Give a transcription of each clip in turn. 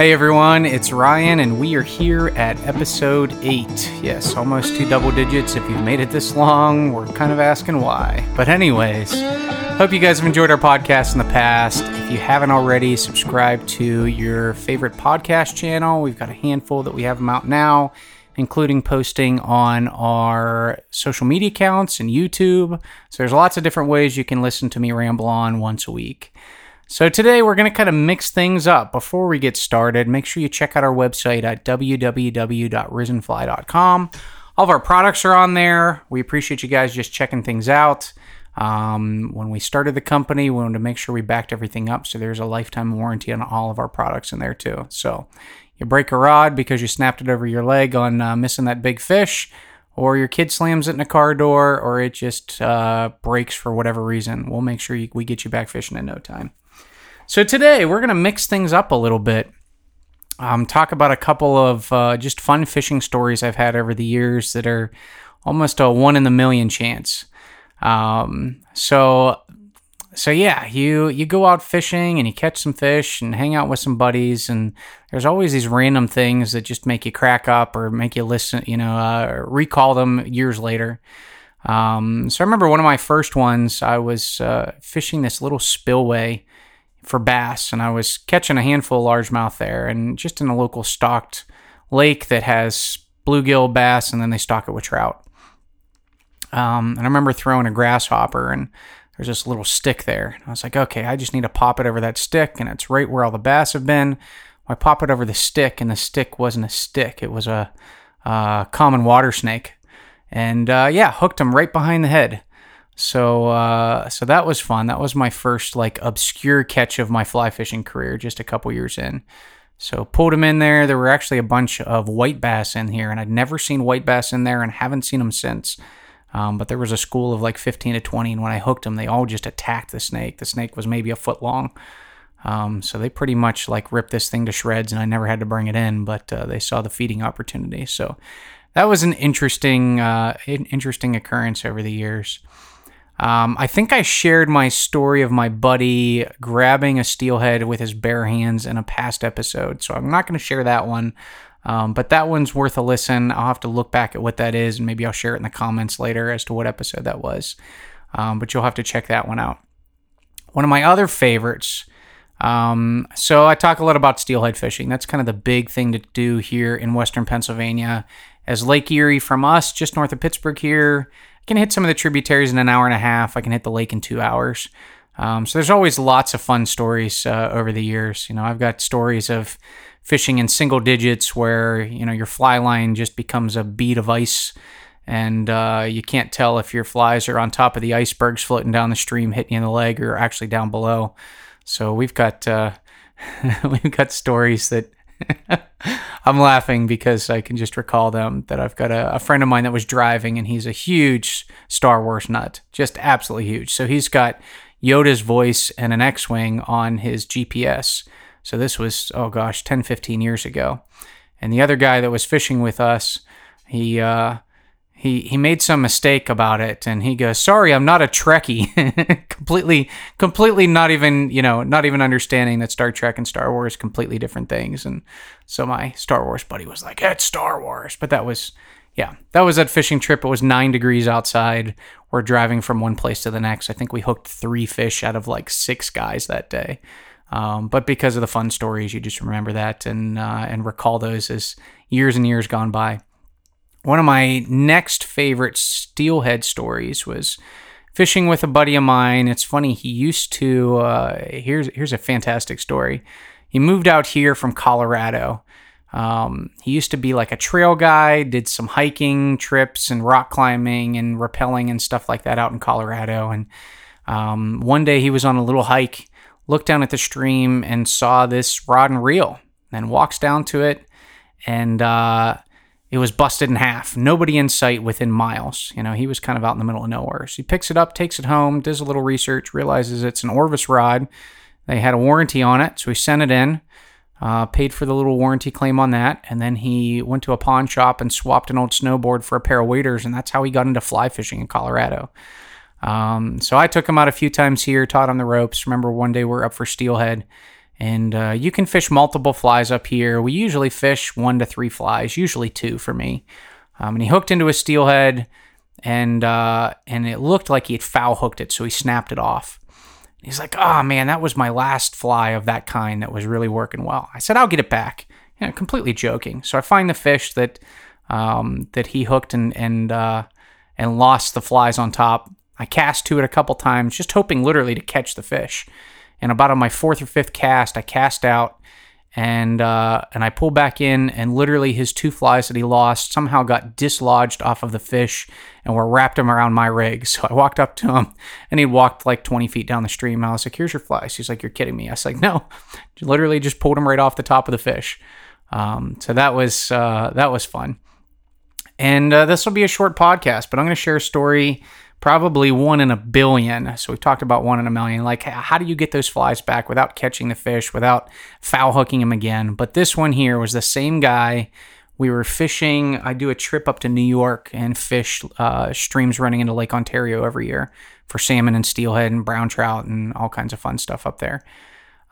Hey everyone, it's Ryan, and we are here at episode 8. Yes, almost two double digits. If you've made it this long, we're kind of asking why. But, anyways, hope you guys have enjoyed our podcast in the past. If you haven't already, subscribe to your favorite podcast channel. We've got a handful that we have them out now, including posting on our social media accounts and YouTube. So, there's lots of different ways you can listen to me ramble on once a week. So today we're going to kind of mix things up. Before we get started, make sure you check out our website at www.risenfly.com. All of our products are on there. We appreciate you guys just checking things out. Um, when we started the company, we wanted to make sure we backed everything up, so there's a lifetime warranty on all of our products in there too. So you break a rod because you snapped it over your leg on uh, missing that big fish, or your kid slams it in a car door, or it just uh, breaks for whatever reason, we'll make sure you, we get you back fishing in no time. So today we're going to mix things up a little bit. Um, talk about a couple of uh, just fun fishing stories I've had over the years that are almost a one in the million chance. Um, so, so yeah, you you go out fishing and you catch some fish and hang out with some buddies, and there's always these random things that just make you crack up or make you listen, you know, uh, recall them years later. Um, so I remember one of my first ones. I was uh, fishing this little spillway for bass, and I was catching a handful of largemouth there, and just in a local stocked lake that has bluegill bass, and then they stock it with trout. Um, and I remember throwing a grasshopper, and there's this little stick there. I was like, okay, I just need to pop it over that stick, and it's right where all the bass have been. I pop it over the stick, and the stick wasn't a stick; it was a, a common water snake. And uh, yeah, hooked him right behind the head. So uh, so that was fun. That was my first like obscure catch of my fly fishing career, just a couple years in. So pulled them in there. There were actually a bunch of white bass in here, and I'd never seen white bass in there, and haven't seen them since. Um, but there was a school of like 15 to 20, and when I hooked them, they all just attacked the snake. The snake was maybe a foot long. Um, so they pretty much like ripped this thing to shreds, and I never had to bring it in, but uh, they saw the feeding opportunity. So that was an interesting, uh, interesting occurrence over the years. Um, I think I shared my story of my buddy grabbing a steelhead with his bare hands in a past episode, so I'm not going to share that one. Um, but that one's worth a listen. I'll have to look back at what that is, and maybe I'll share it in the comments later as to what episode that was. Um, but you'll have to check that one out. One of my other favorites. Um, so I talk a lot about steelhead fishing. That's kind of the big thing to do here in Western Pennsylvania. As Lake Erie from us, just north of Pittsburgh here, can hit some of the tributaries in an hour and a half. I can hit the lake in two hours. Um, so there's always lots of fun stories uh, over the years. You know, I've got stories of fishing in single digits where you know your fly line just becomes a bead of ice, and uh, you can't tell if your flies are on top of the icebergs floating down the stream, hitting you in the leg, or actually down below. So we've got uh, we've got stories that I'm laughing because I can just recall them that I've got a, a, friend of mine that was driving and he's a huge Star Wars nut, just absolutely huge. So he's got Yoda's voice and an X Wing on his GPS. So this was, oh gosh, 10, 15 years ago. And the other guy that was fishing with us, he, uh, he he made some mistake about it and he goes sorry i'm not a trekkie. Completely completely not even you know not even understanding that star trek and star wars completely different things. And so my star wars buddy was like it's star wars. But that was yeah that was that fishing trip. It was nine degrees outside. We're driving from one place to the next. I think we hooked three fish out of like six guys that day. Um, but because of the fun stories you just remember that and uh, and recall those as years and years gone by one of my next favorite steelhead stories was fishing with a buddy of mine. It's funny, he used to, uh, here's, here's a fantastic story. He moved out here from Colorado. Um, he used to be like a trail guy, did some hiking trips and rock climbing and rappelling and stuff like that out in Colorado. And um, one day he was on a little hike, looked down at the stream and saw this rod and reel, and walks down to it and uh, it was busted in half. Nobody in sight within miles. You know, he was kind of out in the middle of nowhere. So he picks it up, takes it home, does a little research, realizes it's an Orvis rod. They had a warranty on it, so he sent it in, uh, paid for the little warranty claim on that, and then he went to a pawn shop and swapped an old snowboard for a pair of waders, and that's how he got into fly fishing in Colorado. Um, so I took him out a few times here, taught him the ropes. Remember one day we are up for steelhead, And uh, you can fish multiple flies up here. We usually fish one to three flies, usually two for me. Um, and he hooked into a steelhead, and uh, and it looked like he had foul hooked it, so he snapped it off. He's like, "Oh man, that was my last fly of that kind that was really working well." I said, "I'll get it back." You know, completely joking. So I find the fish that um, that he hooked and and uh, and lost the flies on top. I cast to it a couple times, just hoping literally to catch the fish. And about on my fourth or fifth cast, I cast out and uh, and I pulled back in, and literally his two flies that he lost somehow got dislodged off of the fish and were wrapped him around my rig. So I walked up to him, and he walked like 20 feet down the stream. I was like, "Here's your flies." He's like, "You're kidding me." I was like, "No," literally just pulled him right off the top of the fish. Um, so that was uh, that was fun. And uh, this will be a short podcast, but I'm going to share a story probably one in a billion. So we've talked about one in a million. Like, how do you get those flies back without catching the fish, without foul hooking them again? But this one here was the same guy. We were fishing. I do a trip up to New York and fish uh, streams running into Lake Ontario every year for salmon and steelhead and brown trout and all kinds of fun stuff up there.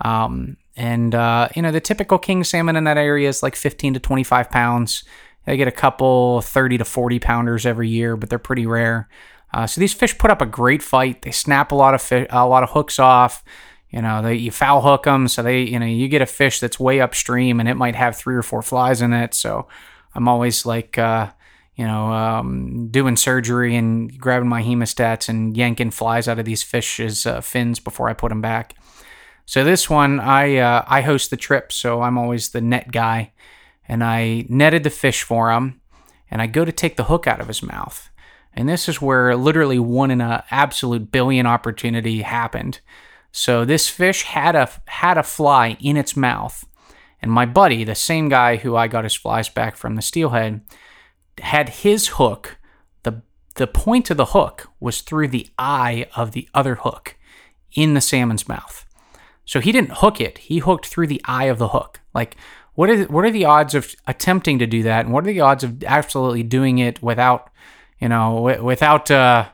Um, and, uh, you know, the typical king salmon in that area is like 15 to 25 pounds. They get a couple 30 to 40 pounders every year, but they're pretty rare. Uh, so these fish put up a great fight. They snap a lot of a lot of hooks off. You know, they you foul hook them, so they you know you get a fish that's way upstream and it might have three or four flies in it. So I'm always like, uh, you know, um, doing surgery and grabbing my hemostats and yanking flies out of these fish's uh, fins before I put them back. So this one, I uh, I host the trip, so I'm always the net guy, and I netted the fish for him, and I go to take the hook out of his mouth, and this is where literally one in an absolute billion opportunity happened. So this fish had a had a fly in its mouth. And my buddy, the same guy who I got his flies back from the steelhead, had his hook. The the point of the hook was through the eye of the other hook in the salmon's mouth. So he didn't hook it, he hooked through the eye of the hook. Like what are what are the odds of attempting to do that and what are the odds of absolutely doing it without you know, w- without, uh,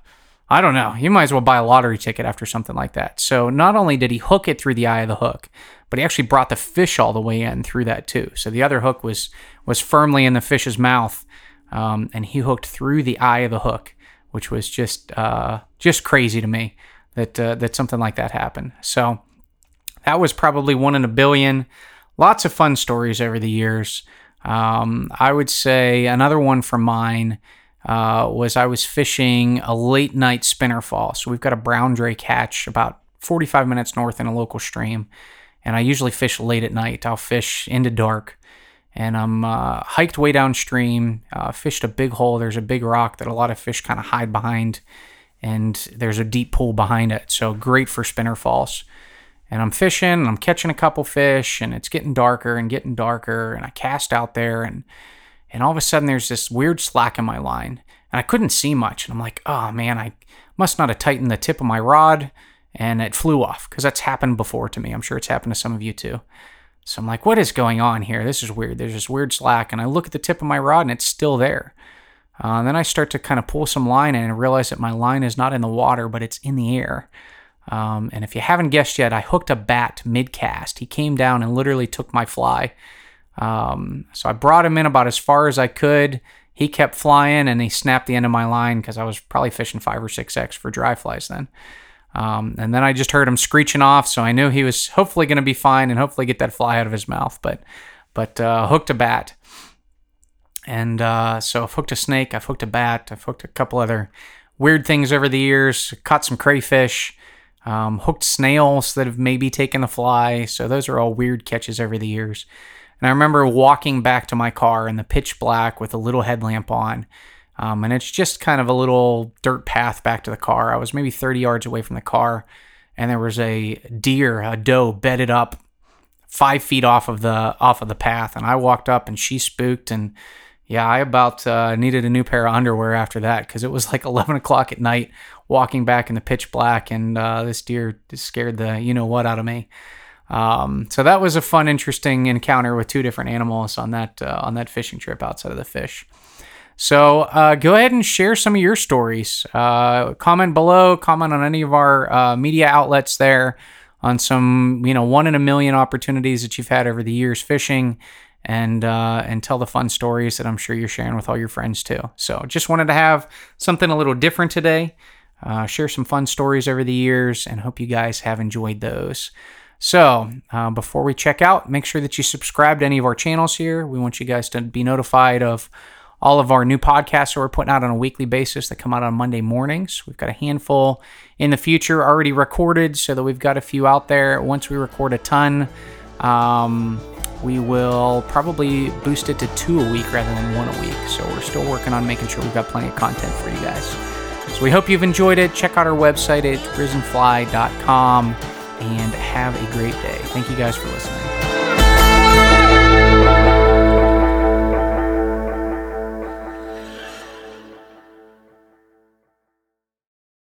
I don't know, you might as well buy a lottery ticket after something like that. So not only did he hook it through the eye of the hook, but he actually brought the fish all the way in through that too. So the other hook was was firmly in the fish's mouth, um, and he hooked through the eye of the hook, which was just uh, just crazy to me that uh, that something like that happened. So that was probably one in a billion. Lots of fun stories over the years. Um, I would say another one from mine uh, was I was fishing a late night spinner fall. So we've got a brown drake hatch about 45 minutes north in a local stream. And I usually fish late at night. I'll fish into dark. And I'm uh, hiked way downstream, uh, fished a big hole. There's a big rock that a lot of fish kind of hide behind. And there's a deep pool behind it. So great for spinner falls. And I'm fishing and I'm catching a couple fish and it's getting darker and getting darker. And I cast out there and and all of a sudden there's this weird slack in my line and I couldn't see much. And I'm like, oh man, I must not have tightened the tip of my rod and it flew off because that's happened before to me. I'm sure it's happened to some of you too. So I'm like, what is going on here? This is weird. There's this weird slack. And I look at the tip of my rod and it's still there. Uh, then I start to kind of pull some line in and realize that my line is not in the water, but it's in the air. Um, and if you haven't guessed yet, I hooked a bat mid cast. He came down and literally took my fly um, so I brought him in about as far as I could. He kept flying and he snapped the end of my line because I was probably fishing five or six X for dry flies then. Um, and then I just heard him screeching off, so I knew he was hopefully going to be fine and hopefully get that fly out of his mouth. But but uh, hooked a bat, and uh, so I've hooked a snake, I've hooked a bat, I've hooked a couple other weird things over the years. Caught some crayfish, um, hooked snails that have maybe taken a fly. So those are all weird catches over the years. And I remember walking back to my car in the pitch black with a little headlamp on. Um, and it's just kind of a little dirt path back to the car. I was maybe 30 yards away from the car, and there was a deer, a doe, bedded up five feet off of the off of the path. And I walked up, and she spooked. And yeah, I about uh, needed a new pair of underwear after that because it was like 11 o'clock at night, walking back in the pitch black, and uh, this deer scared the you know what out of me. Um, so that was a fun, interesting encounter with two different animals on that uh, on that fishing trip outside of the fish. So uh, go ahead and share some of your stories. Uh, comment below. Comment on any of our uh, media outlets there on some, you know, one in a million opportunities that you've had over the years fishing and uh, and tell the fun stories that I'm sure you're sharing with all your friends too. So just wanted to have something a little different today. Uh, share some fun stories over the years, and hope you guys have enjoyed those. So, uh, before we check out, make sure that you subscribe to any of our channels here. We want you guys to be notified of all of our new podcasts that we're putting out on a weekly basis that come out on Monday mornings. We've got a handful in the future already recorded, so that we've got a few out there. Once we record a ton, um, we will probably boost it to two a week rather than one a week. So we're still working on making sure we've got plenty of content for you guys. So we hope you've enjoyed it. Check out our website at risenfly.com and have a great day. Thank you guys for listening.